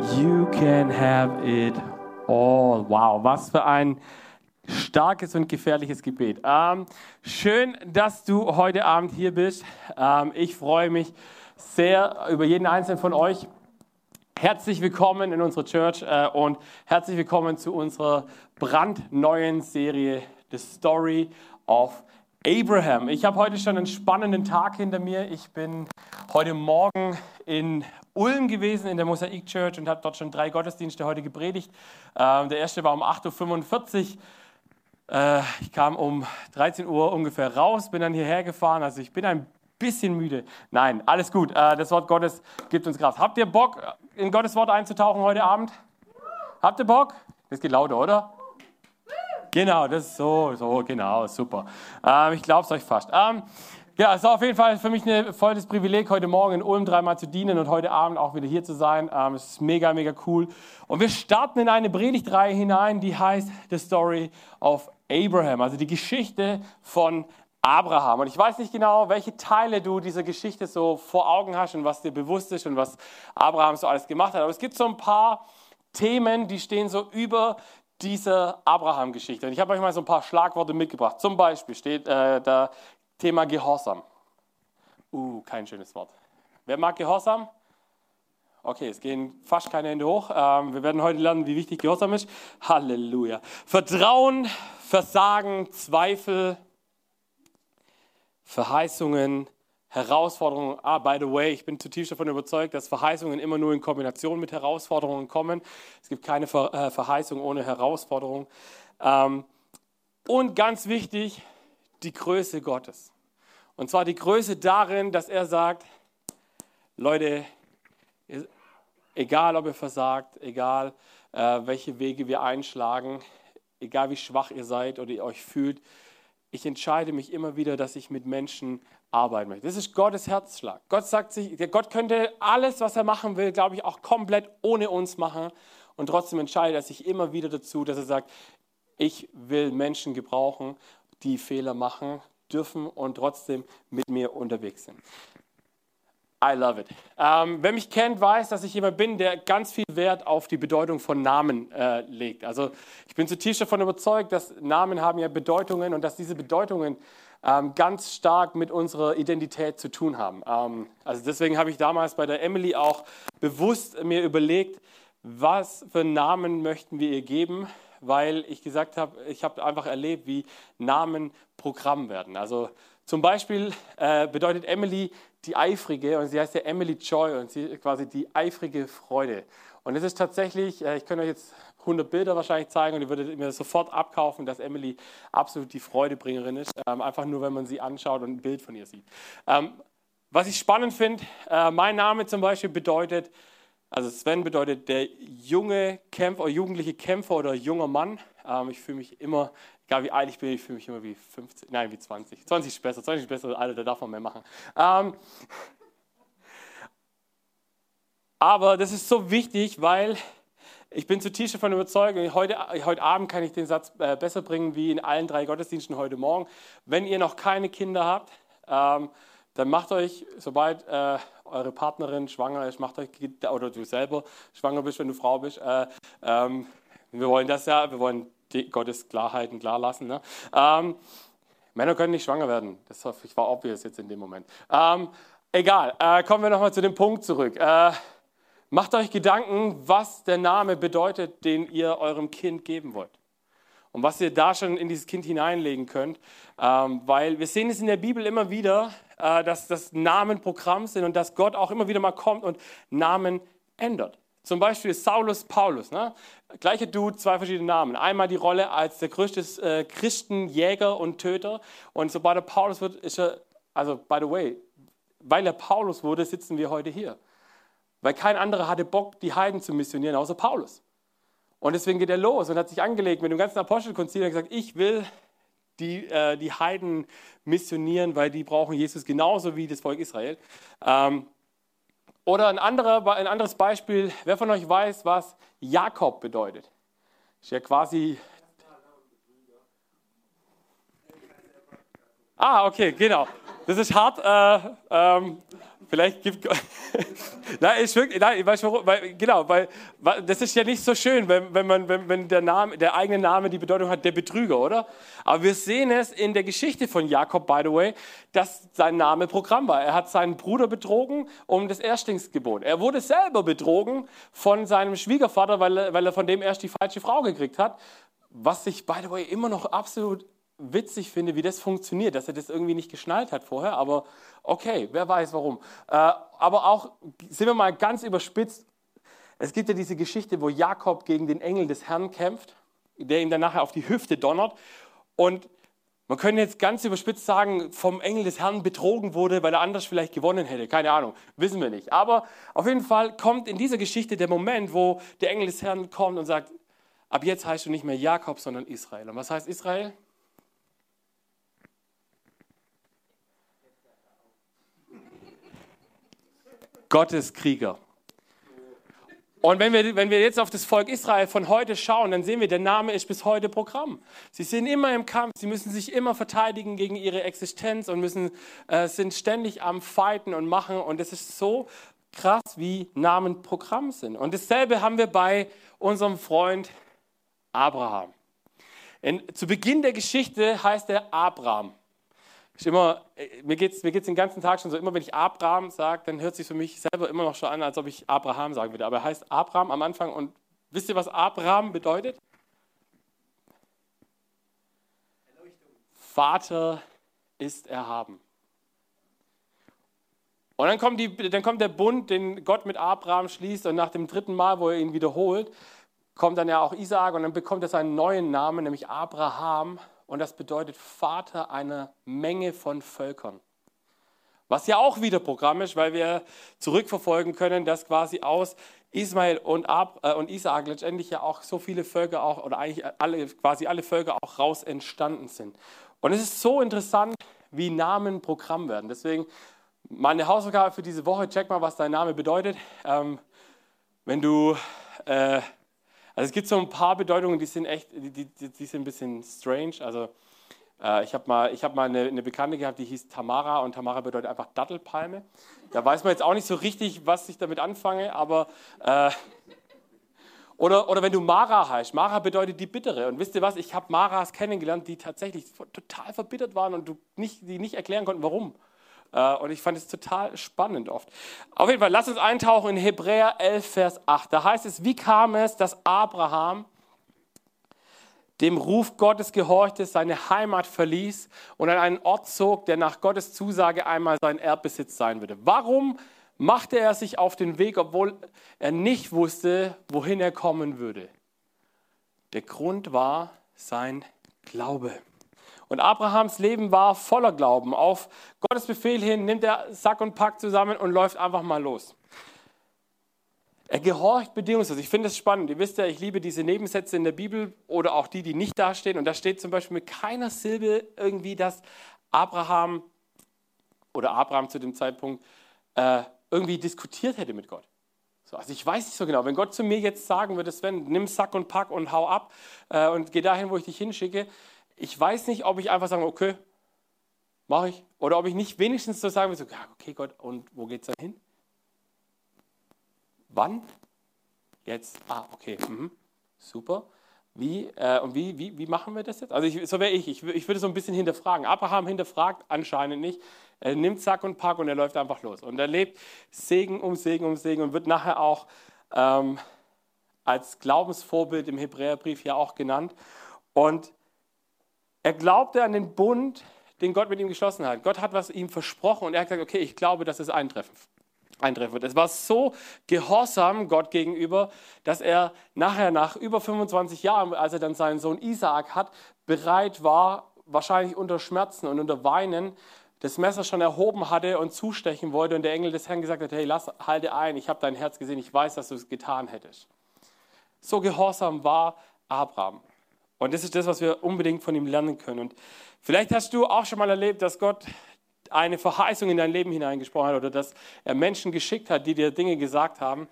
You can have it all. Wow, was für ein starkes und gefährliches Gebet. Ähm, schön, dass du heute Abend hier bist. Ähm, ich freue mich sehr über jeden einzelnen von euch. Herzlich willkommen in unserer Church äh, und herzlich willkommen zu unserer brandneuen Serie The Story of Abraham. Ich habe heute schon einen spannenden Tag hinter mir. Ich bin heute Morgen in Ulm gewesen in der Mosaik Church und habe dort schon drei Gottesdienste heute gepredigt. Ähm, der erste war um 8.45 Uhr. Äh, ich kam um 13 Uhr ungefähr raus, bin dann hierher gefahren. Also ich bin ein bisschen müde. Nein, alles gut. Äh, das Wort Gottes gibt uns Kraft. Habt ihr Bock, in Gottes Wort einzutauchen heute Abend? Habt ihr Bock? Das geht lauter, oder? Genau, das ist so, so, genau, super. Ähm, ich glaube es euch fast. Ähm, ja, es war auf jeden Fall für mich ein volles Privileg, heute Morgen in Ulm dreimal zu dienen und heute Abend auch wieder hier zu sein. Ähm, es ist mega, mega cool. Und wir starten in eine Predigtreihe hinein, die heißt The Story of Abraham, also die Geschichte von Abraham. Und ich weiß nicht genau, welche Teile du dieser Geschichte so vor Augen hast und was dir bewusst ist und was Abraham so alles gemacht hat. Aber es gibt so ein paar Themen, die stehen so über dieser Abraham-Geschichte. Und ich habe euch mal so ein paar Schlagworte mitgebracht. Zum Beispiel steht äh, da Thema Gehorsam. Uh, kein schönes Wort. Wer mag Gehorsam? Okay, es gehen fast keine Hände hoch. Ähm, wir werden heute lernen, wie wichtig Gehorsam ist. Halleluja. Vertrauen, Versagen, Zweifel, Verheißungen, Herausforderungen. Ah, by the way, ich bin zutiefst davon überzeugt, dass Verheißungen immer nur in Kombination mit Herausforderungen kommen. Es gibt keine äh, Verheißung ohne Herausforderung. Ähm, und ganz wichtig, die Größe Gottes. Und zwar die Größe darin, dass er sagt, Leute, egal ob ihr versagt, egal äh, welche Wege wir einschlagen, egal wie schwach ihr seid oder ihr euch fühlt, ich entscheide mich immer wieder, dass ich mit Menschen arbeiten möchte. Das ist Gottes Herzschlag. Gott sagt sich, Gott könnte alles, was er machen will, glaube ich, auch komplett ohne uns machen. Und trotzdem entscheidet er sich immer wieder dazu, dass er sagt, ich will Menschen gebrauchen, die Fehler machen dürfen und trotzdem mit mir unterwegs sind. I love it. Ähm, wer mich kennt, weiß, dass ich jemand bin, der ganz viel Wert auf die Bedeutung von Namen äh, legt. Also ich bin zutiefst davon überzeugt, dass Namen haben ja Bedeutungen und dass diese Bedeutungen ähm, ganz stark mit unserer Identität zu tun haben. Ähm, also deswegen habe ich damals bei der Emily auch bewusst mir überlegt, was für Namen möchten wir ihr geben, weil ich gesagt habe, ich habe einfach erlebt, wie Namen Programm werden. Also zum Beispiel äh, bedeutet Emily die Eifrige und sie heißt ja Emily Joy und sie ist quasi die eifrige Freude. Und es ist tatsächlich, äh, ich könnte euch jetzt 100 Bilder wahrscheinlich zeigen und ihr würdet mir sofort abkaufen, dass Emily absolut die Freudebringerin ist, ähm, einfach nur, wenn man sie anschaut und ein Bild von ihr sieht. Ähm, was ich spannend finde, äh, mein Name zum Beispiel bedeutet, also Sven bedeutet der junge Kämpfer, jugendliche Kämpfer oder junger Mann. Ähm, ich fühle mich immer, egal wie alt ich bin, ich fühle mich immer wie 50, nein, wie 20. 20 ist besser, 20 ist besser, Alter, da darf man mehr machen. Aber das ist so wichtig, weil ich bin zutiefst davon überzeugt, heute, heute Abend kann ich den Satz äh, besser bringen wie in allen drei Gottesdiensten heute Morgen. Wenn ihr noch keine Kinder habt, ähm, dann macht euch, sobald äh, eure Partnerin schwanger ist, macht euch, oder du selber schwanger bist, wenn du Frau bist, äh, ähm, wir wollen das ja, wir wollen Gottes Klarheiten klar lassen. Ne? Ähm, Männer können nicht schwanger werden, das war obvious jetzt in dem Moment. Ähm, egal, äh, kommen wir nochmal zu dem Punkt zurück. Macht euch Gedanken, was der Name bedeutet, den ihr eurem Kind geben wollt und was ihr da schon in dieses Kind hineinlegen könnt. Ähm, weil wir sehen es in der Bibel immer wieder, äh, dass das Namen Programm sind und dass Gott auch immer wieder mal kommt und Namen ändert. Zum Beispiel Saulus Paulus, ne? gleiche Dude, zwei verschiedene Namen. Einmal die Rolle als der größte äh, Christenjäger und Töter und sobald er Paulus wird, ist er, also by the way, weil er Paulus wurde, sitzen wir heute hier. Weil kein anderer hatte Bock, die Heiden zu missionieren, außer Paulus. Und deswegen geht er los und hat sich angelegt mit dem ganzen Apostelkonzil und gesagt, ich will die, äh, die Heiden missionieren, weil die brauchen Jesus genauso wie das Volk Israel. Ähm, oder ein, anderer, ein anderes Beispiel, wer von euch weiß, was Jakob bedeutet? Ist ja quasi... Ah, okay, genau. Das ist hart. Äh, ähm, Vielleicht gibt nein, ist wirklich, nein, weißt du, weil, genau, weil, weil, das ist ja nicht so schön, wenn, wenn, man, wenn, wenn der, Name, der eigene Name die Bedeutung hat, der Betrüger, oder? Aber wir sehen es in der Geschichte von Jakob, by the way, dass sein Name Programm war. Er hat seinen Bruder betrogen um das Erstlingsgebot. Er wurde selber betrogen von seinem Schwiegervater, weil, weil er von dem erst die falsche Frau gekriegt hat. Was ich, by the way, immer noch absolut witzig finde, wie das funktioniert, dass er das irgendwie nicht geschnallt hat vorher, aber okay, wer weiß warum. Äh, aber auch, sind wir mal ganz überspitzt, es gibt ja diese Geschichte, wo Jakob gegen den Engel des Herrn kämpft, der ihm dann nachher auf die Hüfte donnert und man könnte jetzt ganz überspitzt sagen, vom Engel des Herrn betrogen wurde, weil er anders vielleicht gewonnen hätte. Keine Ahnung, wissen wir nicht. Aber auf jeden Fall kommt in dieser Geschichte der Moment, wo der Engel des Herrn kommt und sagt, ab jetzt heißt du nicht mehr Jakob, sondern Israel. Und was heißt Israel? Gottes Krieger. Und wenn wir, wenn wir jetzt auf das Volk Israel von heute schauen, dann sehen wir, der Name ist bis heute Programm. Sie sind immer im Kampf, sie müssen sich immer verteidigen gegen ihre Existenz und müssen, äh, sind ständig am Fighten und machen. Und es ist so krass, wie Namen Programm sind. Und dasselbe haben wir bei unserem Freund Abraham. In, zu Beginn der Geschichte heißt er Abraham. Ich immer, äh, mir geht es mir geht's den ganzen Tag schon so, immer wenn ich Abraham sage, dann hört sich für mich selber immer noch schon an, als ob ich Abraham sagen würde. Aber er heißt Abraham am Anfang und wisst ihr, was Abraham bedeutet? Vater ist erhaben. Und dann kommt, die, dann kommt der Bund, den Gott mit Abraham schließt und nach dem dritten Mal, wo er ihn wiederholt, kommt dann ja auch Isaak und dann bekommt er seinen neuen Namen, nämlich Abraham und das bedeutet Vater einer Menge von Völkern. Was ja auch wieder Programm ist, weil wir zurückverfolgen können, dass quasi aus Ismael und, Ab, äh, und Isaak letztendlich ja auch so viele Völker auch, oder eigentlich alle, quasi alle Völker auch raus entstanden sind. Und es ist so interessant, wie Namen Programm werden. Deswegen meine Hausaufgabe für diese Woche, check mal, was dein Name bedeutet. Ähm, wenn du äh, also es gibt so ein paar Bedeutungen, die sind echt, die, die, die sind ein bisschen strange. Also äh, ich habe mal, ich hab mal eine, eine, Bekannte gehabt, die hieß Tamara und Tamara bedeutet einfach Dattelpalme. Da weiß man jetzt auch nicht so richtig, was ich damit anfange, aber äh, oder, oder wenn du Mara heißt. Mara bedeutet die Bittere. Und wisst ihr was? Ich habe Maras kennengelernt, die tatsächlich total verbittert waren und du nicht, die nicht erklären konnten, warum. Äh, und ich fand es total spannend oft. Auf jeden Fall, lass uns eintauchen in Hebräer 11, Vers 8. Da heißt es, wie kam es, dass Abraham dem Ruf Gottes gehorchte, seine Heimat verließ und an einen Ort zog, der nach Gottes Zusage einmal sein Erbbesitz sein würde. Warum machte er sich auf den Weg, obwohl er nicht wusste, wohin er kommen würde? Der Grund war sein Glaube. Und Abrahams Leben war voller Glauben. Auf Gottes Befehl hin nimmt er Sack und Pack zusammen und läuft einfach mal los. Er gehorcht bedingungslos. Ich finde es spannend. Ihr wisst ja, ich liebe diese Nebensätze in der Bibel oder auch die, die nicht dastehen. Und da steht zum Beispiel mit keiner Silbe irgendwie, dass Abraham oder Abraham zu dem Zeitpunkt äh, irgendwie diskutiert hätte mit Gott. So, also ich weiß nicht so genau. Wenn Gott zu mir jetzt sagen würde, Sven, nimm Sack und Pack und hau ab äh, und geh dahin, wo ich dich hinschicke, ich weiß nicht, ob ich einfach sage, okay, mache ich. Oder ob ich nicht wenigstens so sagen würde, ja, okay Gott, und wo geht es dann hin? Wann? Jetzt? Ah, okay, mhm. super. Wie, äh, und wie, wie, wie machen wir das jetzt? Also ich, so wäre ich. ich. Ich würde so ein bisschen hinterfragen. Abraham hinterfragt anscheinend nicht. Er nimmt Sack und Pack und er läuft einfach los. Und er lebt Segen um Segen um Segen und wird nachher auch ähm, als Glaubensvorbild im Hebräerbrief ja auch genannt. Und er glaubte an den Bund, den Gott mit ihm geschlossen hat. Gott hat was ihm versprochen und er hat gesagt, okay, ich glaube, dass es eintreffen, eintreffen wird. Es war so gehorsam Gott gegenüber, dass er nachher nach über 25 Jahren, als er dann seinen Sohn Isaak hat, bereit war, wahrscheinlich unter Schmerzen und unter Weinen, das Messer schon erhoben hatte und zustechen wollte und der Engel des Herrn gesagt hat, hey, lass, halte ein, ich habe dein Herz gesehen, ich weiß, dass du es getan hättest. So gehorsam war Abraham. Und das ist das, was wir unbedingt von ihm lernen können. Und vielleicht hast du auch schon mal erlebt, dass Gott eine Verheißung in dein Leben hineingesprochen hat oder dass er Menschen geschickt hat, die dir Dinge gesagt haben.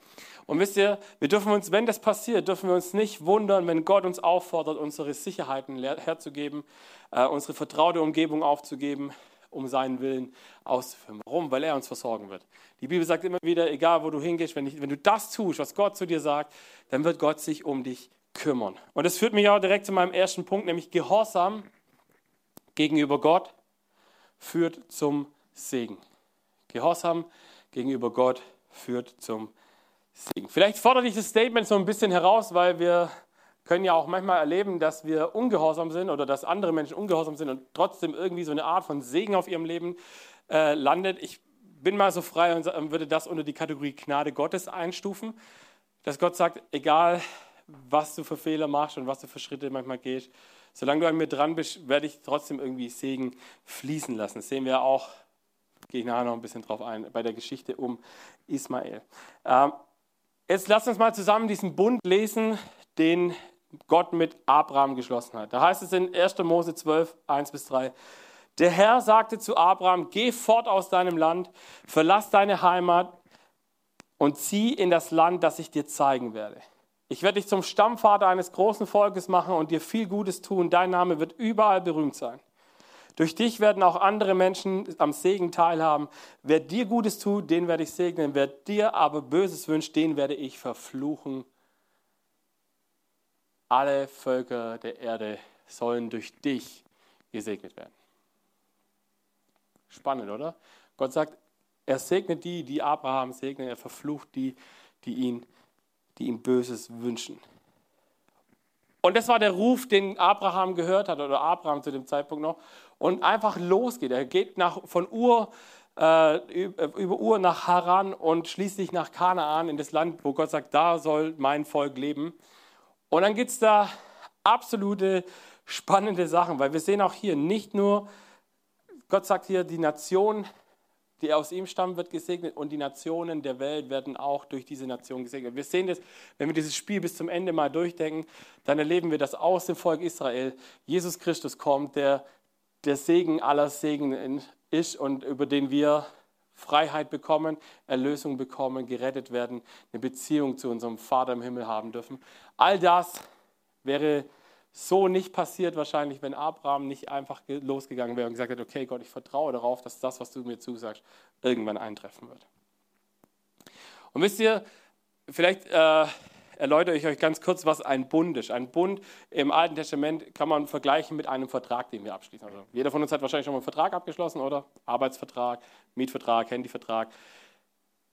Und wisst ihr, wir dürfen uns, wenn das passiert, dürfen wir uns nicht wundern, wenn Gott uns auffordert, unsere Sicherheiten herzugeben, äh, unsere vertraute Umgebung aufzugeben um seinen Willen auszuführen. Warum? Weil er uns versorgen wird. Die Bibel sagt immer wieder, egal wo du hingehst, wenn, ich, wenn du das tust, was Gott zu dir sagt, dann wird Gott sich um dich kümmern. Und das führt mich auch direkt zu meinem ersten Punkt, nämlich Gehorsam gegenüber Gott führt zum Segen. Gehorsam gegenüber Gott führt zum Segen. Vielleicht fordert dich das Statement so ein bisschen heraus, weil wir können ja auch manchmal erleben, dass wir ungehorsam sind oder dass andere Menschen ungehorsam sind und trotzdem irgendwie so eine Art von Segen auf ihrem Leben äh, landet. Ich bin mal so frei und würde das unter die Kategorie Gnade Gottes einstufen, dass Gott sagt, egal was du für Fehler machst und was du für Schritte manchmal gehst, solange du an mir dran bist, werde ich trotzdem irgendwie Segen fließen lassen. Das sehen wir auch, gehe ich nachher noch ein bisschen drauf ein, bei der Geschichte um Ismael. Ähm, jetzt lass uns mal zusammen diesen Bund lesen, den Gott mit Abraham geschlossen hat. Da heißt es in 1. Mose 12, 1 bis 3. Der Herr sagte zu Abraham, geh fort aus deinem Land, verlass deine Heimat und zieh in das Land, das ich dir zeigen werde. Ich werde dich zum Stammvater eines großen Volkes machen und dir viel Gutes tun. Dein Name wird überall berühmt sein. Durch dich werden auch andere Menschen am Segen teilhaben. Wer dir Gutes tut, den werde ich segnen. Wer dir aber Böses wünscht, den werde ich verfluchen alle Völker der Erde sollen durch dich gesegnet werden. Spannend, oder? Gott sagt, er segnet die, die Abraham segnen, er verflucht die, die ihn, die ihm Böses wünschen. Und das war der Ruf, den Abraham gehört hat, oder Abraham zu dem Zeitpunkt noch, und einfach losgeht. Er geht nach, von Ur, äh, über Ur nach Haran und schließlich nach Kanaan, in das Land, wo Gott sagt, da soll mein Volk leben. Und dann gibt es da absolute spannende Sachen, weil wir sehen auch hier nicht nur, Gott sagt hier, die Nation, die aus ihm stammen, wird gesegnet und die Nationen der Welt werden auch durch diese Nation gesegnet. Wir sehen das, wenn wir dieses Spiel bis zum Ende mal durchdenken, dann erleben wir, dass aus dem Volk Israel Jesus Christus kommt, der der Segen aller Segen ist und über den wir Freiheit bekommen, Erlösung bekommen, gerettet werden, eine Beziehung zu unserem Vater im Himmel haben dürfen. All das wäre so nicht passiert wahrscheinlich, wenn Abraham nicht einfach losgegangen wäre und gesagt hätte, okay Gott, ich vertraue darauf, dass das, was du mir zusagst, irgendwann eintreffen wird. Und wisst ihr, vielleicht äh, erläutere ich euch ganz kurz, was ein Bund ist. Ein Bund im Alten Testament kann man vergleichen mit einem Vertrag, den wir abschließen. Also jeder von uns hat wahrscheinlich schon mal einen Vertrag abgeschlossen, oder? Arbeitsvertrag, Mietvertrag, Handyvertrag.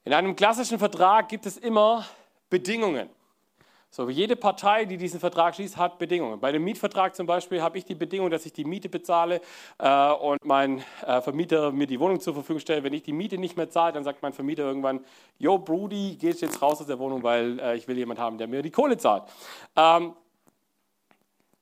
In einem klassischen Vertrag gibt es immer Bedingungen. So, jede Partei, die diesen Vertrag schließt, hat Bedingungen. Bei dem Mietvertrag zum Beispiel habe ich die Bedingung, dass ich die Miete bezahle äh, und mein äh, Vermieter mir die Wohnung zur Verfügung stellt. Wenn ich die Miete nicht mehr zahle, dann sagt mein Vermieter irgendwann, yo, Brody, gehst jetzt raus aus der Wohnung, weil äh, ich will jemanden haben, der mir die Kohle zahlt. Ähm,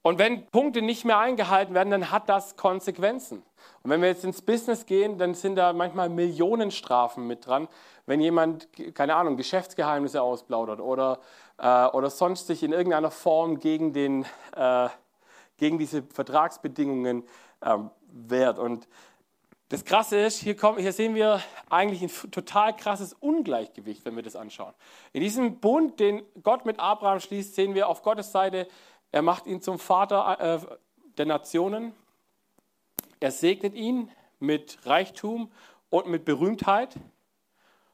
und wenn Punkte nicht mehr eingehalten werden, dann hat das Konsequenzen. Und wenn wir jetzt ins Business gehen, dann sind da manchmal Millionenstrafen mit dran, wenn jemand, keine Ahnung, Geschäftsgeheimnisse ausplaudert oder, äh, oder sonst sich in irgendeiner Form gegen, den, äh, gegen diese Vertragsbedingungen äh, wehrt. Und das Krasse ist, hier, kommen, hier sehen wir eigentlich ein total krasses Ungleichgewicht, wenn wir das anschauen. In diesem Bund, den Gott mit Abraham schließt, sehen wir auf Gottes Seite, er macht ihn zum Vater äh, der Nationen. Er segnet ihn mit Reichtum und mit Berühmtheit.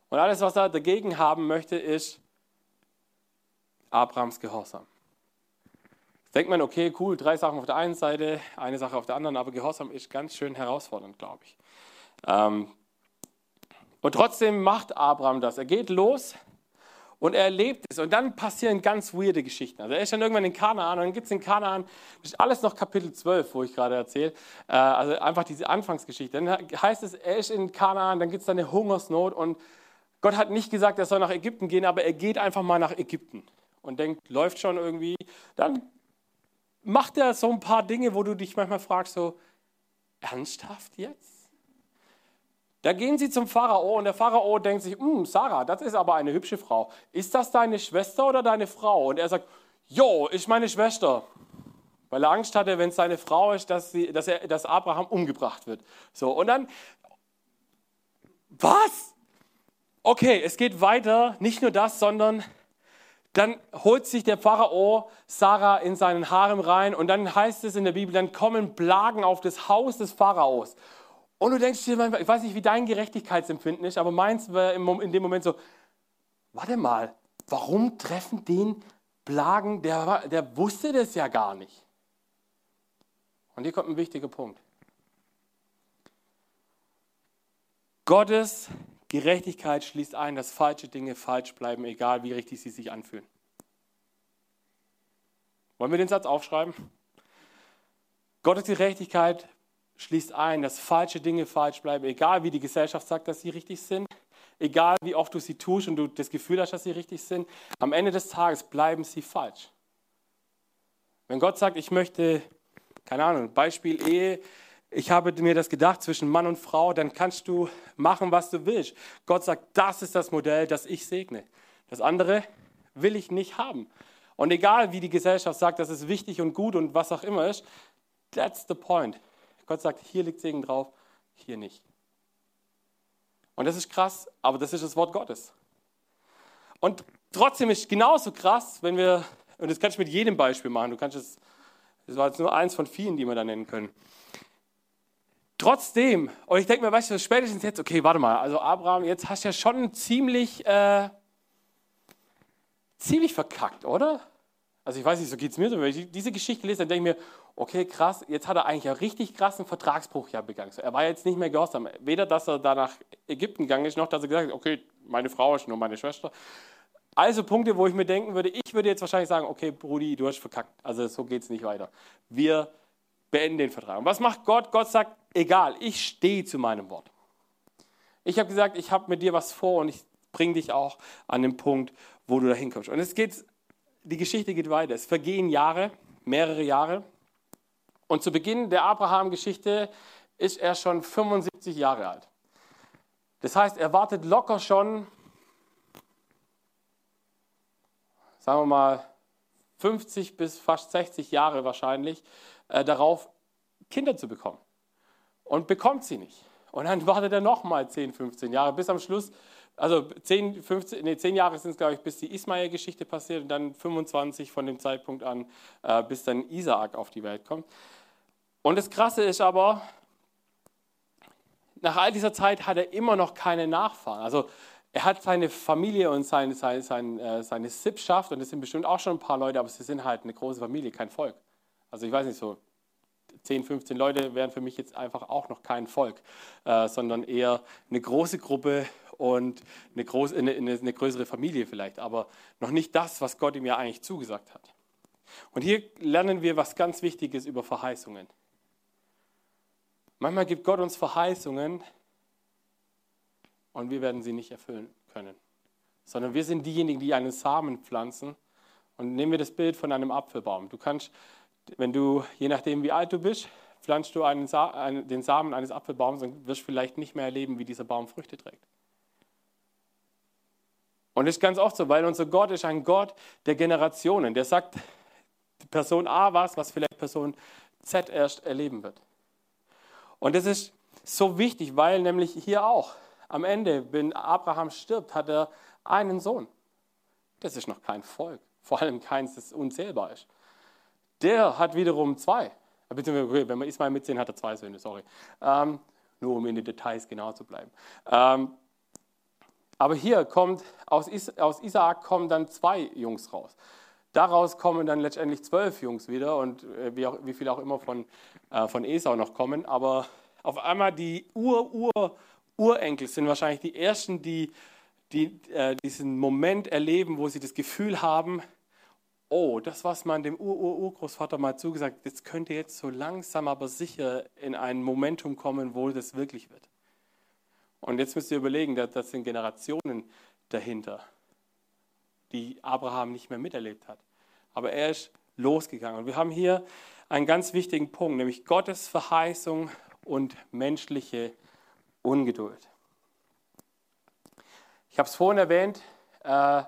Und alles, was er dagegen haben möchte, ist Abrahams Gehorsam. Denkt man, okay, cool, drei Sachen auf der einen Seite, eine Sache auf der anderen, aber Gehorsam ist ganz schön herausfordernd, glaube ich. Ähm, und trotzdem macht Abraham das. Er geht los und er erlebt es. Und dann passieren ganz weirde Geschichten. Also er ist dann irgendwann in Kanaan und dann gibt es in Kanaan, das ist alles noch Kapitel 12, wo ich gerade erzähle, äh, also einfach diese Anfangsgeschichte. Dann heißt es, er ist in Kanaan, dann gibt es da eine Hungersnot und Gott hat nicht gesagt, er soll nach Ägypten gehen, aber er geht einfach mal nach Ägypten und denkt, läuft schon irgendwie. Dann macht er so ein paar Dinge, wo du dich manchmal fragst, so, ernsthaft jetzt? Da gehen sie zum Pharao und der Pharao denkt sich, hm, Sarah, das ist aber eine hübsche Frau. Ist das deine Schwester oder deine Frau? Und er sagt, jo, ist meine Schwester. Weil er Angst hatte, wenn es seine Frau ist, dass, sie, dass, er, dass Abraham umgebracht wird. So, und dann, was? Okay, es geht weiter, nicht nur das, sondern dann holt sich der Pharao Sarah in seinen Harem rein und dann heißt es in der Bibel, dann kommen Plagen auf das Haus des Pharaos. Und du denkst dir ich weiß nicht, wie dein Gerechtigkeitsempfinden ist, aber meins war in dem Moment so, warte mal, warum treffen den Plagen, der, der wusste das ja gar nicht. Und hier kommt ein wichtiger Punkt. Gottes Gerechtigkeit schließt ein, dass falsche Dinge falsch bleiben, egal wie richtig sie sich anfühlen. Wollen wir den Satz aufschreiben? Gottes Gerechtigkeit schließt ein, dass falsche Dinge falsch bleiben, egal wie die Gesellschaft sagt, dass sie richtig sind, egal wie oft du sie tust und du das Gefühl hast, dass sie richtig sind. Am Ende des Tages bleiben sie falsch. Wenn Gott sagt, ich möchte, keine Ahnung, Beispiel Ehe, ich habe mir das gedacht zwischen Mann und Frau, dann kannst du machen, was du willst. Gott sagt, das ist das Modell, das ich segne. Das andere will ich nicht haben. Und egal, wie die Gesellschaft sagt, das ist wichtig und gut und was auch immer ist, that's the point. Gott sagt, hier liegt Segen drauf, hier nicht. Und das ist krass, aber das ist das Wort Gottes. Und trotzdem ist genauso krass, wenn wir, und das kannst du mit jedem Beispiel machen, du kannst es, das war jetzt nur eins von vielen, die wir da nennen können. Trotzdem, und ich denke mir, weißt du, spätestens jetzt, okay, warte mal, also Abraham, jetzt hast du ja schon ziemlich, äh, ziemlich verkackt, oder? Also ich weiß nicht, so geht es mir so. Wenn ich diese Geschichte lese, dann denke ich mir, okay, krass, jetzt hat er eigentlich einen richtig krassen Vertragsbruch ja begangen. Er war jetzt nicht mehr gehorsam. Weder, dass er da nach Ägypten gegangen ist, noch, dass er gesagt hat, okay, meine Frau ist nur meine Schwester. Also Punkte, wo ich mir denken würde, ich würde jetzt wahrscheinlich sagen, okay, Brudi, du hast verkackt. Also so geht es nicht weiter. Wir beenden den Vertrag. Und was macht Gott? Gott sagt, egal, ich stehe zu meinem Wort. Ich habe gesagt, ich habe mit dir was vor und ich bringe dich auch an den Punkt, wo du da hinkommst. Und es geht die Geschichte geht weiter. Es vergehen Jahre, mehrere Jahre. Und zu Beginn der Abraham-Geschichte ist er schon 75 Jahre alt. Das heißt, er wartet locker schon, sagen wir mal, 50 bis fast 60 Jahre wahrscheinlich äh, darauf, Kinder zu bekommen. Und bekommt sie nicht. Und dann wartet er nochmal 10, 15 Jahre, bis am Schluss also 10, 15, nee, 10 Jahre sind es, glaube ich, bis die Ismael-Geschichte passiert und dann 25 von dem Zeitpunkt an, äh, bis dann Isaak auf die Welt kommt. Und das Krasse ist aber, nach all dieser Zeit hat er immer noch keine Nachfahren. Also er hat seine Familie und seine, seine, seine, äh, seine Sippschaft und es sind bestimmt auch schon ein paar Leute, aber sie sind halt eine große Familie, kein Volk. Also ich weiß nicht, so 10, 15 Leute wären für mich jetzt einfach auch noch kein Volk, äh, sondern eher eine große Gruppe und eine, groß, eine, eine größere Familie vielleicht, aber noch nicht das, was Gott ihm ja eigentlich zugesagt hat. Und hier lernen wir was ganz Wichtiges über Verheißungen. Manchmal gibt Gott uns Verheißungen und wir werden sie nicht erfüllen können, sondern wir sind diejenigen, die einen Samen pflanzen. Und nehmen wir das Bild von einem Apfelbaum. Du kannst, wenn du, je nachdem wie alt du bist, pflanzt du einen einen, den Samen eines Apfelbaums und wirst vielleicht nicht mehr erleben, wie dieser Baum Früchte trägt. Und das ist ganz oft so, weil unser Gott ist ein Gott der Generationen. Der sagt Person A was, was vielleicht Person Z erst erleben wird. Und das ist so wichtig, weil nämlich hier auch am Ende, wenn Abraham stirbt, hat er einen Sohn. Das ist noch kein Volk, vor allem keins, das unzählbar ist. Der hat wiederum zwei. Beziehungsweise, wenn man Ismail mitzählen, hat er zwei Söhne, sorry. Ähm, nur um in den Details genau zu bleiben. Ähm, aber hier kommt, aus, Is aus Isaak kommen dann zwei Jungs raus. Daraus kommen dann letztendlich zwölf Jungs wieder und äh, wie, auch, wie viele auch immer von, äh, von Esau noch kommen. Aber auf einmal die Ur-Ur-Urenkel sind wahrscheinlich die ersten, die, die äh, diesen Moment erleben, wo sie das Gefühl haben, oh, das, was man dem Ur-Ur-Urgroßvater mal zugesagt hat, das könnte jetzt so langsam aber sicher in ein Momentum kommen, wo das wirklich wird. Und jetzt müsst ihr überlegen, das sind Generationen dahinter, die Abraham nicht mehr miterlebt hat. Aber er ist losgegangen. Und wir haben hier einen ganz wichtigen Punkt, nämlich Gottes Verheißung und menschliche Ungeduld. Ich habe es vorhin erwähnt, äh,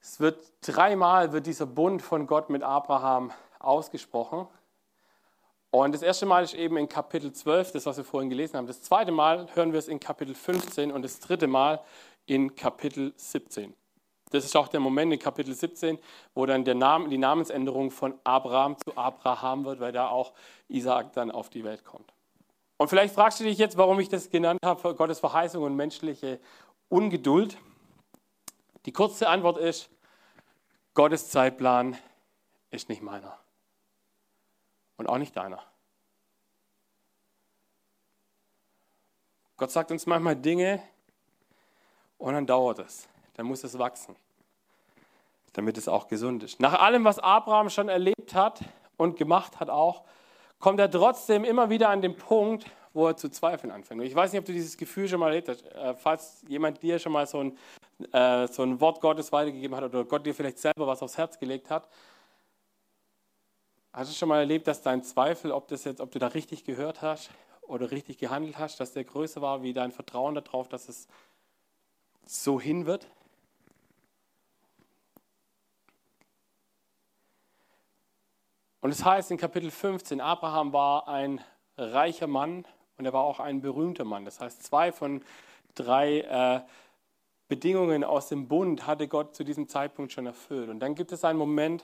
es wird dreimal wird dieser Bund von Gott mit Abraham ausgesprochen. Und das erste Mal ist eben in Kapitel 12, das, was wir vorhin gelesen haben. Das zweite Mal hören wir es in Kapitel 15 und das dritte Mal in Kapitel 17. Das ist auch der Moment in Kapitel 17, wo dann der Name, die Namensänderung von Abraham zu Abraham wird, weil da auch Isaak dann auf die Welt kommt. Und vielleicht fragst du dich jetzt, warum ich das genannt habe, Gottes Verheißung und menschliche Ungeduld. Die kurze Antwort ist, Gottes Zeitplan ist nicht meiner. Und auch nicht deiner. Gott sagt uns manchmal Dinge und dann dauert es. Dann muss es wachsen, damit es auch gesund ist. Nach allem, was Abraham schon erlebt hat und gemacht hat auch, kommt er trotzdem immer wieder an den Punkt, wo er zu zweifeln anfängt. Und ich weiß nicht, ob du dieses Gefühl schon mal erlebt hast. Äh, falls jemand dir schon mal so ein, äh, so ein Wort Gottes weitergegeben hat oder Gott dir vielleicht selber was aufs Herz gelegt hat, hast du schon mal erlebt, dass dein Zweifel, ob, das jetzt, ob du da richtig gehört hast, oder richtig gehandelt hast, dass der größer war wie dein Vertrauen darauf, dass es so hin wird? Und es heißt in Kapitel 15, Abraham war ein reicher Mann und er war auch ein berühmter Mann. Das heißt, zwei von drei äh, Bedingungen aus dem Bund hatte Gott zu diesem Zeitpunkt schon erfüllt. Und dann gibt es einen Moment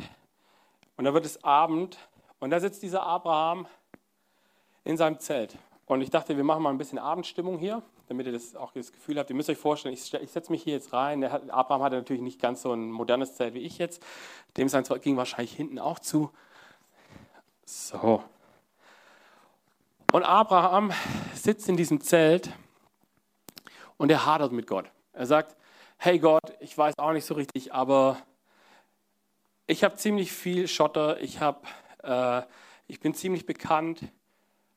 und da wird es Abend und da sitzt dieser Abraham in seinem Zelt. Und ich dachte, wir machen mal ein bisschen Abendstimmung hier, damit ihr das auch das Gefühl habt. Ihr müsst euch vorstellen, ich, ich setze mich hier jetzt rein. Hat, Abraham hatte natürlich nicht ganz so ein modernes Zelt wie ich jetzt. Dem ging wahrscheinlich hinten auch zu. So. Und Abraham sitzt in diesem Zelt und er hadert mit Gott. Er sagt, hey Gott, ich weiß auch nicht so richtig, aber ich habe ziemlich viel Schotter, ich, hab, äh, ich bin ziemlich bekannt,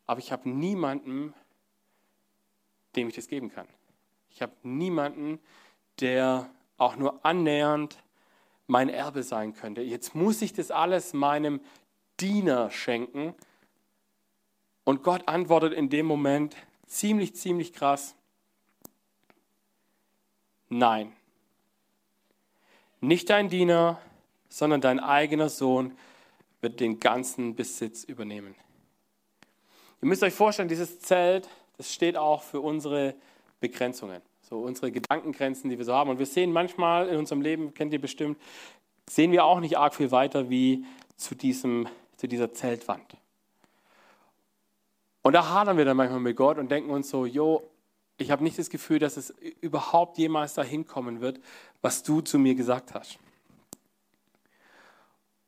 aber ich habe niemanden, dem ich das geben kann. Ich habe niemanden, der auch nur annähernd mein Erbe sein könnte. Jetzt muss ich das alles meinem Diener schenken. Und Gott antwortet in dem Moment ziemlich, ziemlich krass, nein. Nicht dein Diener, sondern dein eigener Sohn wird den ganzen Besitz übernehmen. Ihr müsst euch vorstellen, dieses Zelt, das steht auch für unsere Begrenzungen, so unsere Gedankengrenzen, die wir so haben. Und wir sehen manchmal in unserem Leben, kennt ihr bestimmt, sehen wir auch nicht arg viel weiter wie zu, diesem, zu dieser Zeltwand. Und da hadern wir dann manchmal mit Gott und denken uns so, jo, ich habe nicht das Gefühl, dass es überhaupt jemals dahin kommen wird, was du zu mir gesagt hast.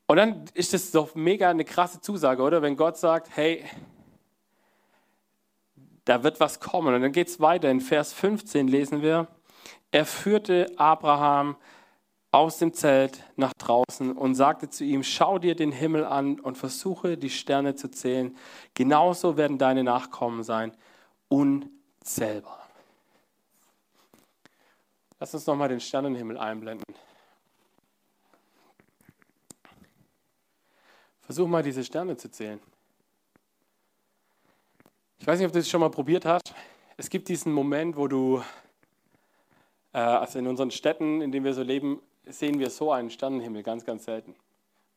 Und dann ist das doch mega eine krasse Zusage, oder? Wenn Gott sagt, hey, da wird was kommen. Und dann geht es weiter. In Vers 15 lesen wir, er führte Abraham aus dem Zelt nach draußen und sagte zu ihm, schau dir den Himmel an und versuche die Sterne zu zählen. Genauso werden deine Nachkommen sein, unzählbar. Lass uns nochmal den Sternenhimmel einblenden. Versuch mal diese Sterne zu zählen. Ich weiß nicht, ob du das schon mal probiert hast. Es gibt diesen Moment, wo du, äh, also in unseren Städten, in denen wir so leben, sehen wir so einen Sternenhimmel ganz, ganz selten.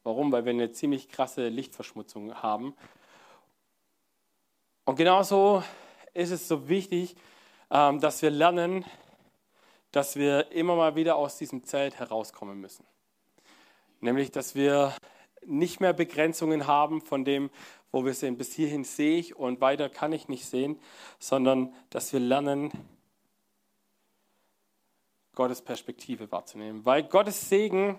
Warum? Weil wir eine ziemlich krasse Lichtverschmutzung haben. Und genauso ist es so wichtig, ähm, dass wir lernen, dass wir immer mal wieder aus diesem Zelt herauskommen müssen. Nämlich, dass wir nicht mehr Begrenzungen haben von dem, wo wir sehen, bis hierhin sehe ich und weiter kann ich nicht sehen, sondern dass wir lernen, Gottes Perspektive wahrzunehmen. Weil Gottes Segen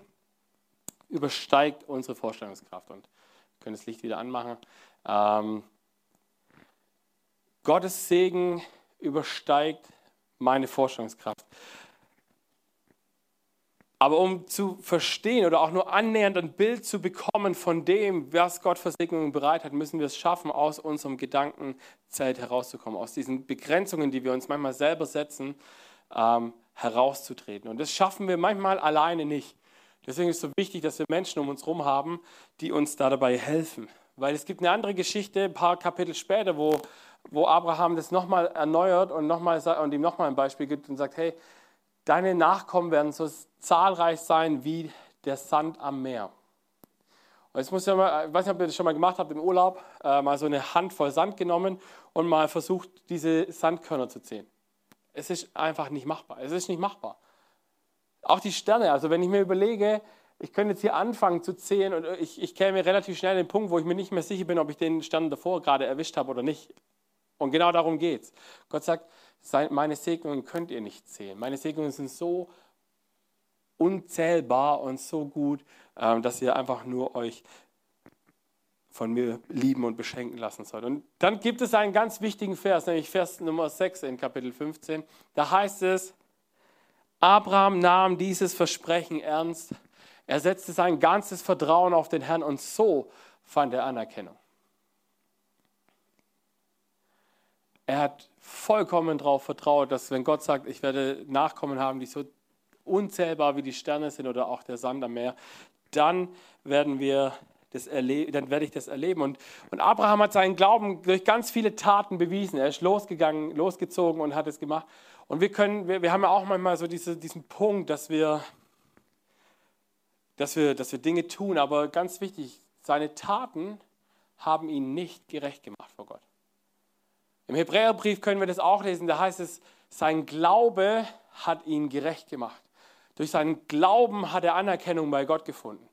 übersteigt unsere Vorstellungskraft. Und wir können das Licht wieder anmachen. Ähm, Gottes Segen übersteigt meine Vorstellungskraft. Aber um zu verstehen oder auch nur annähernd ein Bild zu bekommen von dem, was Gott für Segnungen bereit hat, müssen wir es schaffen, aus unserem Gedankenzelt herauszukommen, aus diesen Begrenzungen, die wir uns manchmal selber setzen, ähm, herauszutreten. Und das schaffen wir manchmal alleine nicht. Deswegen ist es so wichtig, dass wir Menschen um uns herum haben, die uns da dabei helfen. Weil es gibt eine andere Geschichte, ein paar Kapitel später, wo, wo Abraham das nochmal erneuert und, noch mal, und ihm nochmal ein Beispiel gibt und sagt, hey, Deine Nachkommen werden so zahlreich sein wie der Sand am Meer. Und jetzt muss ich, mal, ich weiß nicht, ob ihr das schon mal gemacht habt im Urlaub, äh, mal so eine Handvoll Sand genommen und mal versucht, diese Sandkörner zu zählen. Es ist einfach nicht machbar. Es ist nicht machbar. Auch die Sterne, also wenn ich mir überlege, ich könnte jetzt hier anfangen zu zählen und ich, ich käme relativ schnell an den Punkt, wo ich mir nicht mehr sicher bin, ob ich den Stern davor gerade erwischt habe oder nicht. Und genau darum geht es. Gott sagt, meine Segnungen könnt ihr nicht zählen. Meine Segnungen sind so unzählbar und so gut, ähm, dass ihr einfach nur euch von mir lieben und beschenken lassen sollt. Und dann gibt es einen ganz wichtigen Vers, nämlich Vers Nummer 6 in Kapitel 15. Da heißt es, Abraham nahm dieses Versprechen ernst. Er setzte sein ganzes Vertrauen auf den Herrn und so fand er Anerkennung. Er hat vollkommen darauf vertraut, dass wenn Gott sagt, ich werde Nachkommen haben, die so unzählbar wie die Sterne sind oder auch der Sand am Meer, dann werden wir das dann werde ich das erleben. Und, und Abraham hat seinen Glauben durch ganz viele Taten bewiesen. Er ist losgegangen, losgezogen und hat es gemacht. Und wir können, wir, wir haben ja auch manchmal so diese, diesen Punkt, dass wir, dass, wir, dass wir Dinge tun, aber ganz wichtig, seine Taten haben ihn nicht gerecht gemacht vor Gott. Im Hebräerbrief können wir das auch lesen, da heißt es, sein Glaube hat ihn gerecht gemacht. Durch seinen Glauben hat er Anerkennung bei Gott gefunden.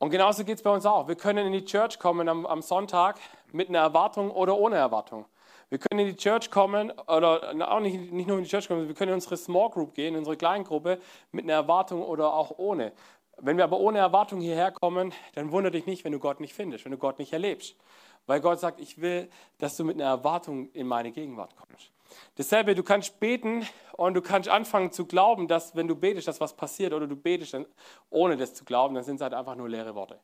Und genauso geht es bei uns auch. Wir können in die Church kommen am, am, Sonntag mit einer Erwartung oder ohne Erwartung. Wir können in die Church kommen oder auch nicht, nicht nur in die Church kommen, wir können in unsere Small Group gehen, in unsere Kleingruppe mit einer Erwartung oder auch ohne. Wenn wir aber ohne Erwartung hierher kommen, dann wundere dich nicht, wenn du Gott nicht findest, wenn du Gott nicht erlebst. Weil Gott sagt, ich will, dass du mit einer Erwartung in meine Gegenwart kommst. Dasselbe, du kannst beten und du kannst anfangen zu glauben, dass wenn du betest, dass was passiert oder du betest dann, ohne das zu glauben, dann sind es halt einfach nur leere Worte.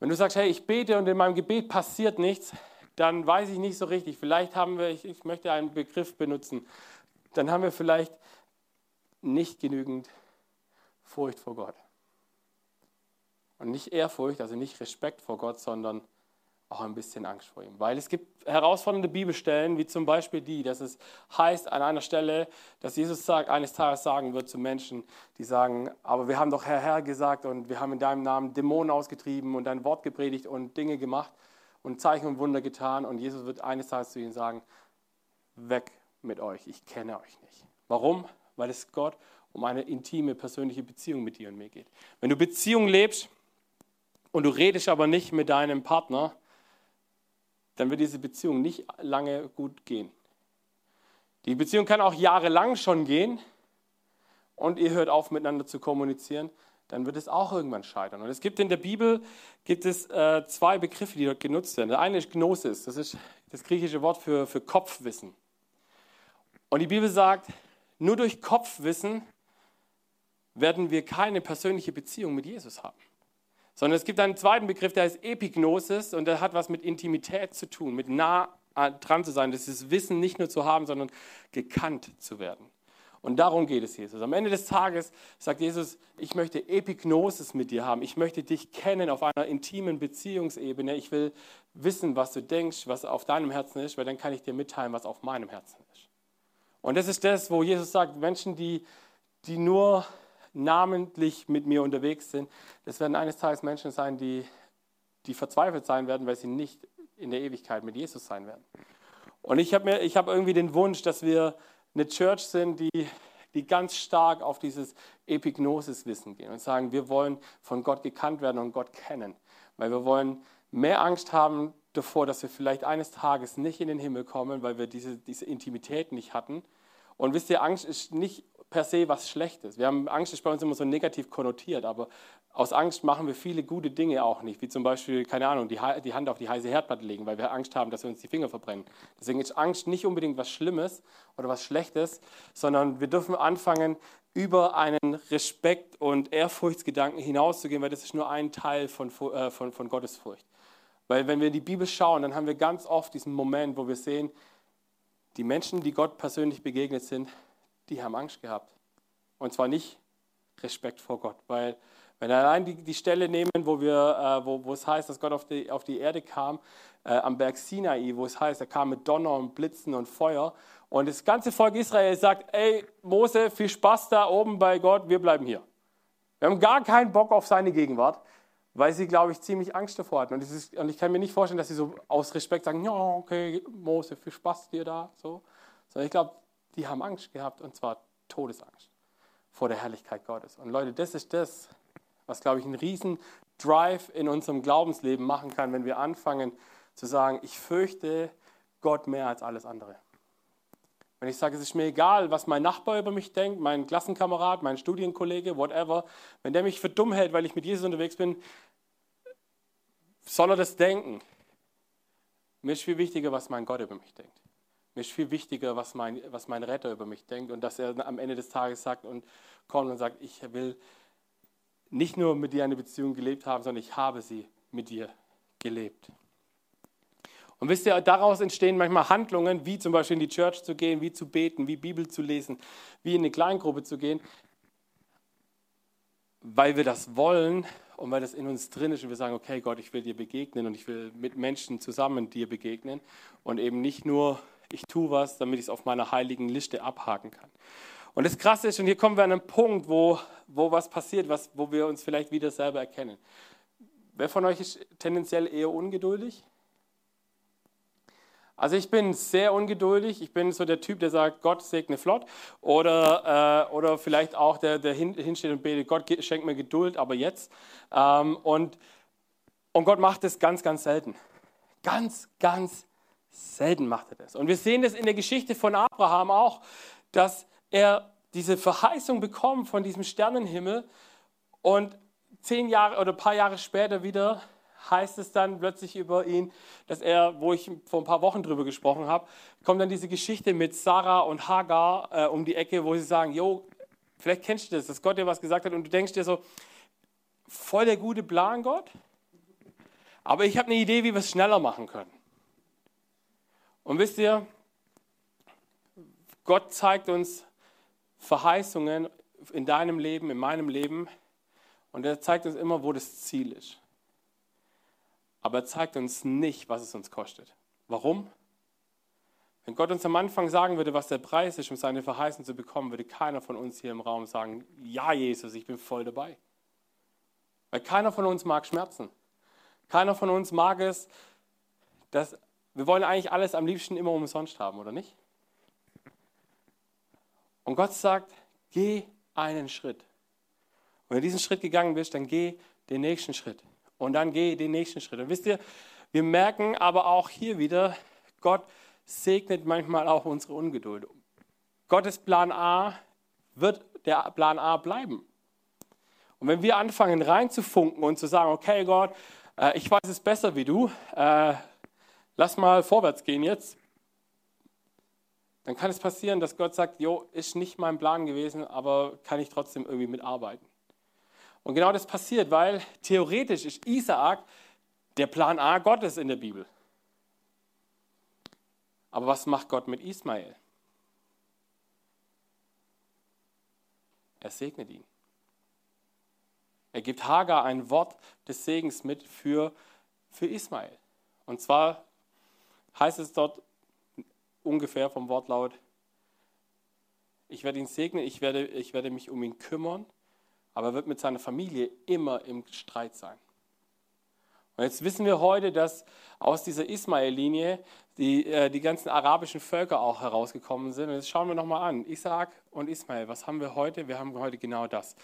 Wenn du sagst, hey, ich bete und in meinem Gebet passiert nichts, dann weiß ich nicht so richtig. Vielleicht haben wir, ich, ich möchte einen Begriff benutzen, dann haben wir vielleicht nicht genügend Furcht vor Gott. Und nicht Ehrfurcht, also nicht Respekt vor Gott, sondern auch ein bisschen Angst vor ihm. Weil es gibt herausfordernde Bibelstellen, wie zum Beispiel die, dass es heißt an einer Stelle, dass Jesus sagt, eines Tages sagen wird zu Menschen, die sagen, aber wir haben doch Herr, Herr gesagt und wir haben in deinem Namen Dämonen ausgetrieben und dein Wort gepredigt und Dinge gemacht und Zeichen und Wunder getan. Und Jesus wird eines Tages zu ihnen sagen, weg mit euch, ich kenne euch nicht. Warum? Weil es Gott um eine intime, persönliche Beziehung mit dir und mir geht. Wenn du Beziehung lebst und du redest aber nicht mit deinem Partner, dann wird diese Beziehung nicht lange gut gehen. Die Beziehung kann auch jahrelang schon gehen und ihr hört auf miteinander zu kommunizieren, dann wird es auch irgendwann scheitern. Und es gibt in der Bibel gibt es äh, zwei Begriffe, die dort genutzt werden. Der eine ist Gnosis, das ist das griechische Wort für, für Kopfwissen. Und die Bibel sagt, nur durch Kopfwissen werden wir keine persönliche Beziehung mit Jesus haben. Sondern es gibt einen zweiten Begriff, der heißt Epignosis und der hat was mit Intimität zu tun, mit nah dran zu sein. Das ist Wissen nicht nur zu haben, sondern gekannt zu werden. Und darum geht es Jesus. Am Ende des Tages sagt Jesus, ich möchte Epignosis mit dir haben. Ich möchte dich kennen auf einer intimen Beziehungsebene. Ich will wissen, was du denkst, was auf deinem Herzen ist, weil dann kann ich dir mitteilen, was auf meinem Herzen ist. Und das ist das, wo Jesus sagt, Menschen, die, die nur namentlich mit mir unterwegs sind, das werden eines Tages Menschen sein, die, die verzweifelt sein werden, weil sie nicht in der Ewigkeit mit Jesus sein werden. Und ich habe hab irgendwie den Wunsch, dass wir eine Church sind, die, die ganz stark auf dieses Epignosis-Wissen gehen und sagen, wir wollen von Gott gekannt werden und Gott kennen. Weil wir wollen mehr Angst haben davor, dass wir vielleicht eines Tages nicht in den Himmel kommen, weil wir diese, diese Intimität nicht hatten. Und wisst ihr, Angst ist nicht per se was Schlechtes. Wir haben Angst ist bei uns immer so negativ konnotiert, aber aus Angst machen wir viele gute Dinge auch nicht, wie zum Beispiel, keine Ahnung, die, die Hand auf die heiße Herdplatte legen, weil wir Angst haben, dass wir uns die Finger verbrennen. Deswegen ist Angst nicht unbedingt was Schlimmes oder was Schlechtes, sondern wir dürfen anfangen, über einen Respekt und Ehrfurchtsgedanken hinauszugehen, weil das ist nur ein Teil von, äh, von, von Gottesfurcht. Weil wenn wir in die Bibel schauen, dann haben wir ganz oft diesen Moment, wo wir sehen, die Menschen, die Gott persönlich begegnet sind, die haben Angst gehabt. Und zwar nicht Respekt vor Gott, weil wenn wir allein die, die Stelle nehmen, wo, wir, äh, wo, wo es heißt, dass Gott auf die, auf die Erde kam, äh, am Berg Sinai, wo es heißt, er kam mit Donner und Blitzen und Feuer. Und das ganze Volk Israel sagt, ey Mose, viel Spaß da oben bei Gott, wir bleiben hier. Wir haben gar keinen Bock auf seine Gegenwart, weil sie, glaube ich, ziemlich Angst davor hatten. Und, ist, und ich kann mir nicht vorstellen, dass sie so aus Respekt sagen, ja, okay, Mose, viel Spaß dir da. So. Sondern ich glaube, die haben Angst gehabt und zwar Todesangst vor der Herrlichkeit Gottes. Und Leute, das ist das, was, glaube ich, einen riesen Drive in unserem Glaubensleben machen kann, wenn wir anfangen zu sagen, ich fürchte Gott mehr als alles andere. Wenn ich sage, es ist mir egal, was mein Nachbar über mich denkt, mein Klassenkamerad, mein Studienkollege, whatever, wenn der mich für dumm hält, weil ich mit Jesus unterwegs bin, soll er das denken. Mir ist viel wichtiger, was mein Gott über mich denkt. Mir ist viel wichtiger, was mein, was mein Retter über mich denkt und dass er am Ende des Tages sagt und kommt und sagt, ich will nicht nur mit dir eine Beziehung gelebt haben, sondern ich habe sie mit dir gelebt. Und wisst ihr, daraus entstehen manchmal Handlungen, wie zum Beispiel in die Church zu gehen, wie zu beten, wie Bibel zu lesen, wie in eine Kleingruppe zu gehen, weil wir das wollen und weil das in uns drin ist und wir sagen, okay Gott, ich will dir begegnen und ich will mit Menschen zusammen dir begegnen und eben nicht nur, ich tue was, damit ich es auf meiner heiligen Liste abhaken kann. Und das Krasse ist, und hier kommen wir an einen Punkt, wo, wo was passiert, was, wo wir uns vielleicht wieder selber erkennen. Wer von euch ist tendenziell eher ungeduldig? Also ich bin sehr ungeduldig. Ich bin so der Typ, der sagt, Gott segne flott. Oder, äh, oder vielleicht auch der, der hinsteht und betet, Gott schenkt mir Geduld, aber jetzt. Ähm, und, und Gott macht es ganz, ganz selten. Ganz, ganz selten macht er das. Und wir sehen das in der Geschichte von Abraham auch, dass er diese Verheißung bekommt von diesem Sternenhimmel und zehn Jahre oder ein paar Jahre später wieder heißt es dann plötzlich über ihn, dass er, wo ich vor ein paar Wochen drüber gesprochen habe, kommt dann diese Geschichte mit Sarah und Hagar äh, um die Ecke, wo sie sagen, jo, vielleicht kennst du das, dass Gott dir was gesagt hat und du denkst dir so, voll der gute Plan, Gott, aber ich habe eine Idee, wie wir es schneller machen können. Und wisst ihr, Gott zeigt uns Verheißungen in deinem Leben, in meinem Leben und er zeigt uns immer, wo das Ziel ist aber er zeigt uns nicht, was es uns kostet. Warum? Wenn Gott uns am Anfang sagen würde, was der Preis ist, um seine Verheißung zu bekommen, würde keiner von uns hier im Raum sagen, ja Jesus, ich bin voll dabei. Weil keiner von uns mag Schmerzen. Keiner von uns mag es, dass wir wollen eigentlich alles am liebsten immer umsonst haben, oder nicht? Und Gott sagt, geh einen Schritt. Und wenn du diesen Schritt gegangen bist, dann geh den nächsten Schritt. Und dann geh den nächsten Schritt. Und wisst ihr, wir merken aber auch hier wieder, Gott segnet manchmal auch unsere Ungeduld. Gottes Plan A wird der Plan A bleiben. Und wenn wir anfangen reinzufunken und zu sagen, okay Gott, äh, ich weiß es besser wie du, äh, lass mal vorwärts gehen jetzt, dann kann es passieren, dass Gott sagt, jo, ist nicht mein Plan gewesen, aber kann ich trotzdem irgendwie mitarbeiten. Und genau das passiert, weil theoretisch ist Isaak der Plan A Gottes in der Bibel. Aber was macht Gott mit Ismael? Er segnet ihn. Er gibt Hagar ein Wort des Segens mit für, für Ismael. Und zwar heißt es dort ungefähr vom Wortlaut, ich werde ihn segnen, ich werde, ich werde mich um ihn kümmern aber er wird mit seiner Familie immer im Streit sein. Und jetzt wissen wir heute, dass aus dieser Ismael-Linie die, äh, die ganzen arabischen Völker auch herausgekommen sind. Und jetzt schauen wir nochmal an. Isaac und Ismael, was haben wir heute? Wir haben heute genau das.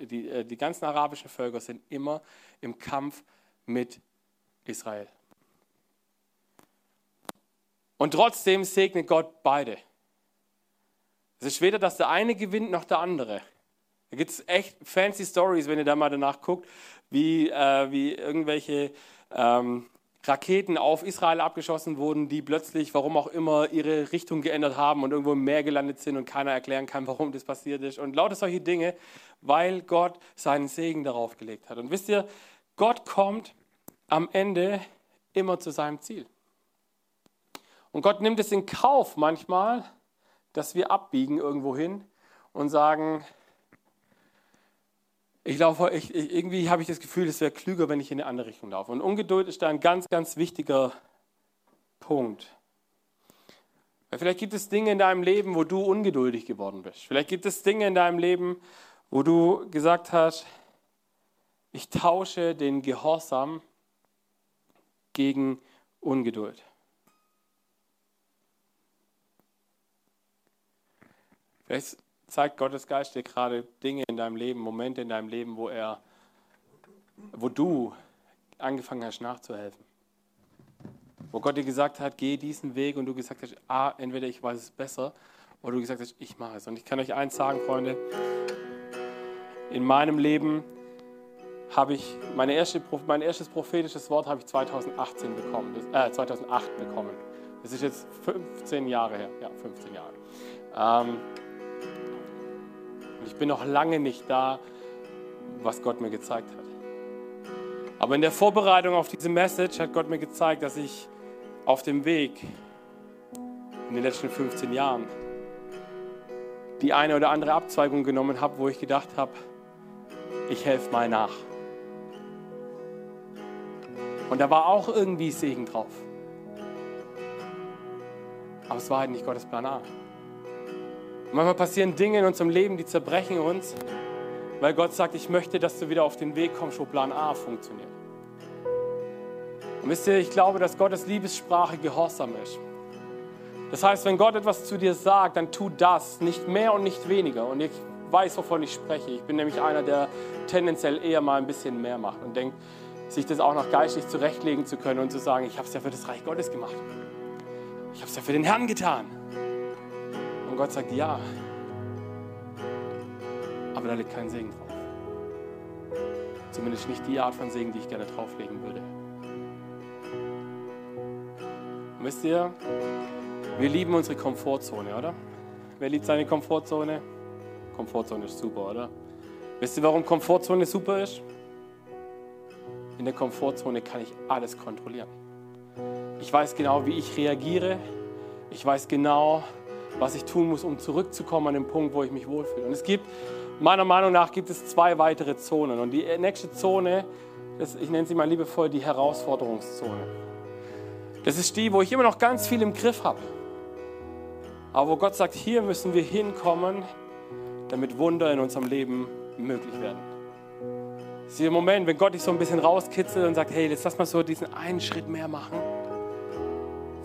Die, äh, die ganzen arabischen Völker sind immer im Kampf mit Israel. Und trotzdem segnet Gott beide. Es ist weder, dass der eine gewinnt, noch der andere. Da gibt es echt fancy Stories, wenn ihr da mal danach guckt, wie, äh, wie irgendwelche ähm, Raketen auf Israel abgeschossen wurden, die plötzlich, warum auch immer, ihre Richtung geändert haben und irgendwo im Meer gelandet sind und keiner erklären kann, warum das passiert ist. Und lauter solche Dinge, weil Gott seinen Segen darauf gelegt hat. Und wisst ihr, Gott kommt am Ende immer zu seinem Ziel. Und Gott nimmt es in Kauf manchmal, dass wir abbiegen irgendwo hin und sagen, ich laufe, ich, irgendwie habe ich das Gefühl, es wäre klüger, wenn ich in eine andere Richtung laufe. Und Ungeduld ist da ein ganz, ganz wichtiger Punkt. Weil vielleicht gibt es Dinge in deinem Leben, wo du ungeduldig geworden bist. Vielleicht gibt es Dinge in deinem Leben, wo du gesagt hast, ich tausche den Gehorsam gegen Ungeduld. Vielleicht zeigt Gottes Geist dir gerade Dinge in deinem Leben, Momente in deinem Leben, wo er, wo du angefangen hast nachzuhelfen. Wo Gott dir gesagt hat, geh diesen Weg und du gesagt hast, ah, entweder ich weiß es besser oder du gesagt hast, ich mache es. Und ich kann euch eins sagen, Freunde, in meinem Leben habe ich meine erste, mein erstes prophetisches Wort habe ich 2018 bekommen, äh, 2008 bekommen. Das ist jetzt 15 Jahre her, ja, 15 Jahre. Ähm, ich bin noch lange nicht da, was Gott mir gezeigt hat. Aber in der Vorbereitung auf diese Message hat Gott mir gezeigt, dass ich auf dem Weg in den letzten 15 Jahren die eine oder andere Abzweigung genommen habe, wo ich gedacht habe, ich helfe mal nach. Und da war auch irgendwie Segen drauf. Aber es war halt nicht Gottes Plan A. Manchmal passieren Dinge in unserem Leben, die zerbrechen uns, weil Gott sagt, ich möchte, dass du wieder auf den Weg kommst, wo Plan A funktioniert. Und wisst ihr, ich glaube, dass Gottes Liebessprache Gehorsam ist. Das heißt, wenn Gott etwas zu dir sagt, dann tu das, nicht mehr und nicht weniger. Und ich weiß, wovon ich spreche. Ich bin nämlich einer, der tendenziell eher mal ein bisschen mehr macht und denkt, sich das auch noch geistlich zurechtlegen zu können und zu sagen, ich habe es ja für das Reich Gottes gemacht. Ich habe es ja für den Herrn getan. Gott sagt, ja, aber da liegt kein Segen drauf. Zumindest nicht die Art von Segen, die ich gerne drauflegen würde. Und wisst ihr, wir lieben unsere Komfortzone, oder? Wer liebt seine Komfortzone? Komfortzone ist super, oder? Wisst ihr, warum Komfortzone super ist? In der Komfortzone kann ich alles kontrollieren. Ich weiß genau, wie ich reagiere. Ich weiß genau, was ich tun muss, um zurückzukommen an den Punkt, wo ich mich wohlfühle. Und es gibt, meiner Meinung nach, gibt es zwei weitere Zonen. Und die nächste Zone, das, ich nenne sie mal liebevoll die Herausforderungszone. Das ist die, wo ich immer noch ganz viel im Griff habe. Aber wo Gott sagt, hier müssen wir hinkommen, damit Wunder in unserem Leben möglich werden. Das der Moment, wenn Gott dich so ein bisschen rauskitzelt und sagt, hey, jetzt lass mal so diesen einen Schritt mehr machen.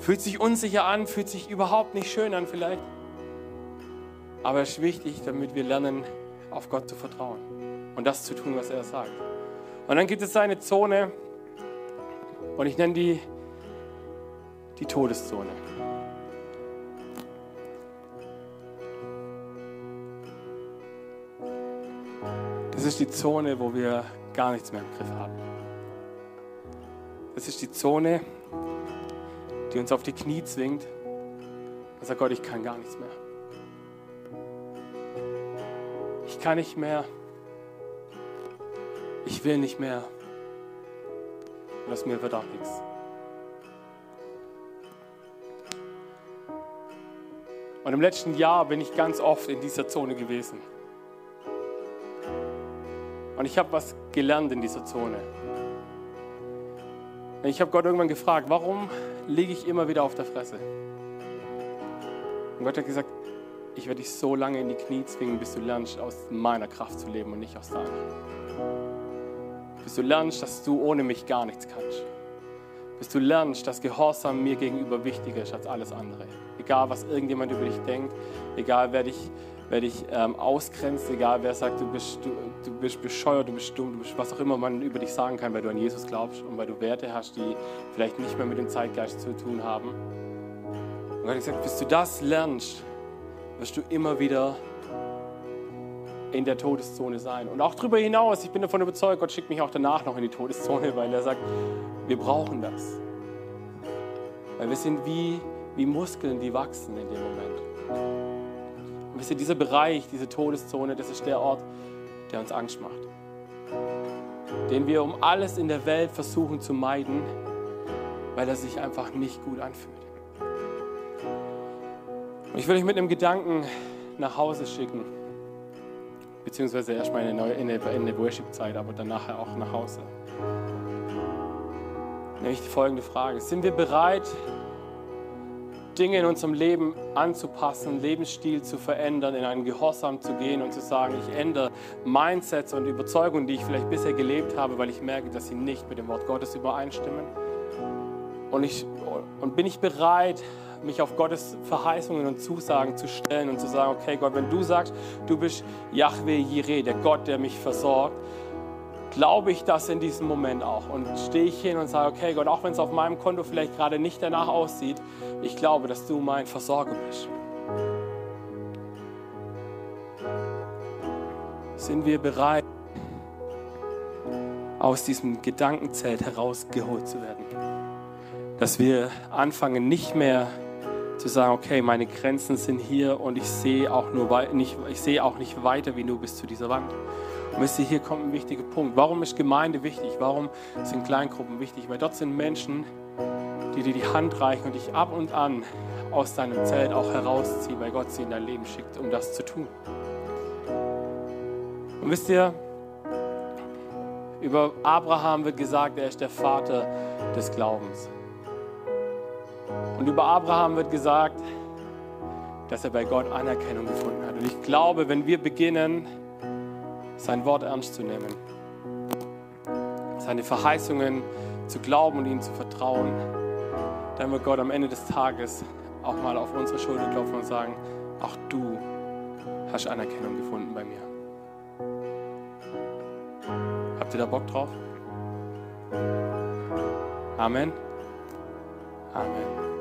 Fühlt sich unsicher an, fühlt sich überhaupt nicht schön an vielleicht. Aber es ist wichtig, damit wir lernen, auf Gott zu vertrauen und das zu tun, was er sagt. Und dann gibt es eine Zone, und ich nenne die die Todeszone. Das ist die Zone, wo wir gar nichts mehr im Griff haben. Das ist die Zone, die uns auf die Knie zwingt und sagt, Gott, ich kann gar nichts mehr. Ich kann nicht mehr. Ich will nicht mehr. Und aus mir wird auch nichts. Und im letzten Jahr bin ich ganz oft in dieser Zone gewesen. Und ich habe was gelernt in dieser Zone. Ich habe Gott irgendwann gefragt, warum liege ich immer wieder auf der Fresse? Und Gott hat gesagt, ich werde dich so lange in die Knie zwingen, bis du lernst, aus meiner Kraft zu leben und nicht aus deiner. Bis du lernst, dass du ohne mich gar nichts kannst. Bis du lernst, dass Gehorsam mir gegenüber wichtiger ist als alles andere. Egal, was irgendjemand über dich denkt, egal, wer dich wer dich ähm, ausgrenzt, egal wer sagt, du bist, du, du bist bescheuert, du bist dumm, du bist, was auch immer man über dich sagen kann, weil du an Jesus glaubst und weil du Werte hast, die vielleicht nicht mehr mit dem Zeitgeist zu tun haben. Und Gott hat gesagt, bis du das lernst, wirst du immer wieder in der Todeszone sein. Und auch darüber hinaus, ich bin davon überzeugt, Gott schickt mich auch danach noch in die Todeszone, weil er sagt, wir brauchen das. Weil wir sind wie, wie Muskeln, die wachsen in dem Moment. Und wisst ihr, dieser Bereich, diese Todeszone, das ist der Ort, der uns Angst macht. Den wir um alles in der Welt versuchen zu meiden, weil er sich einfach nicht gut anfühlt. Und ich will euch mit einem Gedanken nach Hause schicken, beziehungsweise erstmal in der, in der Worship-Zeit, aber dann nachher auch nach Hause. Nämlich die folgende Frage. Sind wir bereit, Dinge in unserem Leben anzupassen, Lebensstil zu verändern, in einen Gehorsam zu gehen und zu sagen, ich ändere Mindsets und Überzeugungen, die ich vielleicht bisher gelebt habe, weil ich merke, dass sie nicht mit dem Wort Gottes übereinstimmen. Und, ich, und bin ich bereit, mich auf Gottes Verheißungen und Zusagen zu stellen und zu sagen, okay Gott, wenn du sagst, du bist Yahweh Jireh, der Gott, der mich versorgt, glaube ich das in diesem Moment auch und stehe ich hin und sage, okay Gott, auch wenn es auf meinem Konto vielleicht gerade nicht danach aussieht, ich glaube, dass du mein Versorger bist. Sind wir bereit, aus diesem Gedankenzelt herausgeholt zu werden? Dass wir anfangen, nicht mehr zu sagen, okay, meine Grenzen sind hier und ich sehe auch nur auch nicht weiter wie nur bis zu dieser Wand. Wisst ihr, hier kommt ein wichtiger Punkt. Warum ist Gemeinde wichtig? Warum sind Kleingruppen wichtig? Weil dort sind Menschen, die dir die Hand reichen und dich ab und an aus deinem Zelt auch herausziehen, weil Gott sie in dein Leben schickt, um das zu tun. Und wisst ihr, über Abraham wird gesagt, er ist der Vater des Glaubens. Und über Abraham wird gesagt, dass er bei Gott Anerkennung gefunden hat. Und ich glaube, wenn wir beginnen, sein Wort ernst zu nehmen, seine Verheißungen zu glauben und ihnen zu vertrauen, dann wird Gott am Ende des Tages auch mal auf unsere Schulter klopfen und sagen, auch du hast Anerkennung gefunden bei mir. Habt ihr da Bock drauf? Amen. Amen.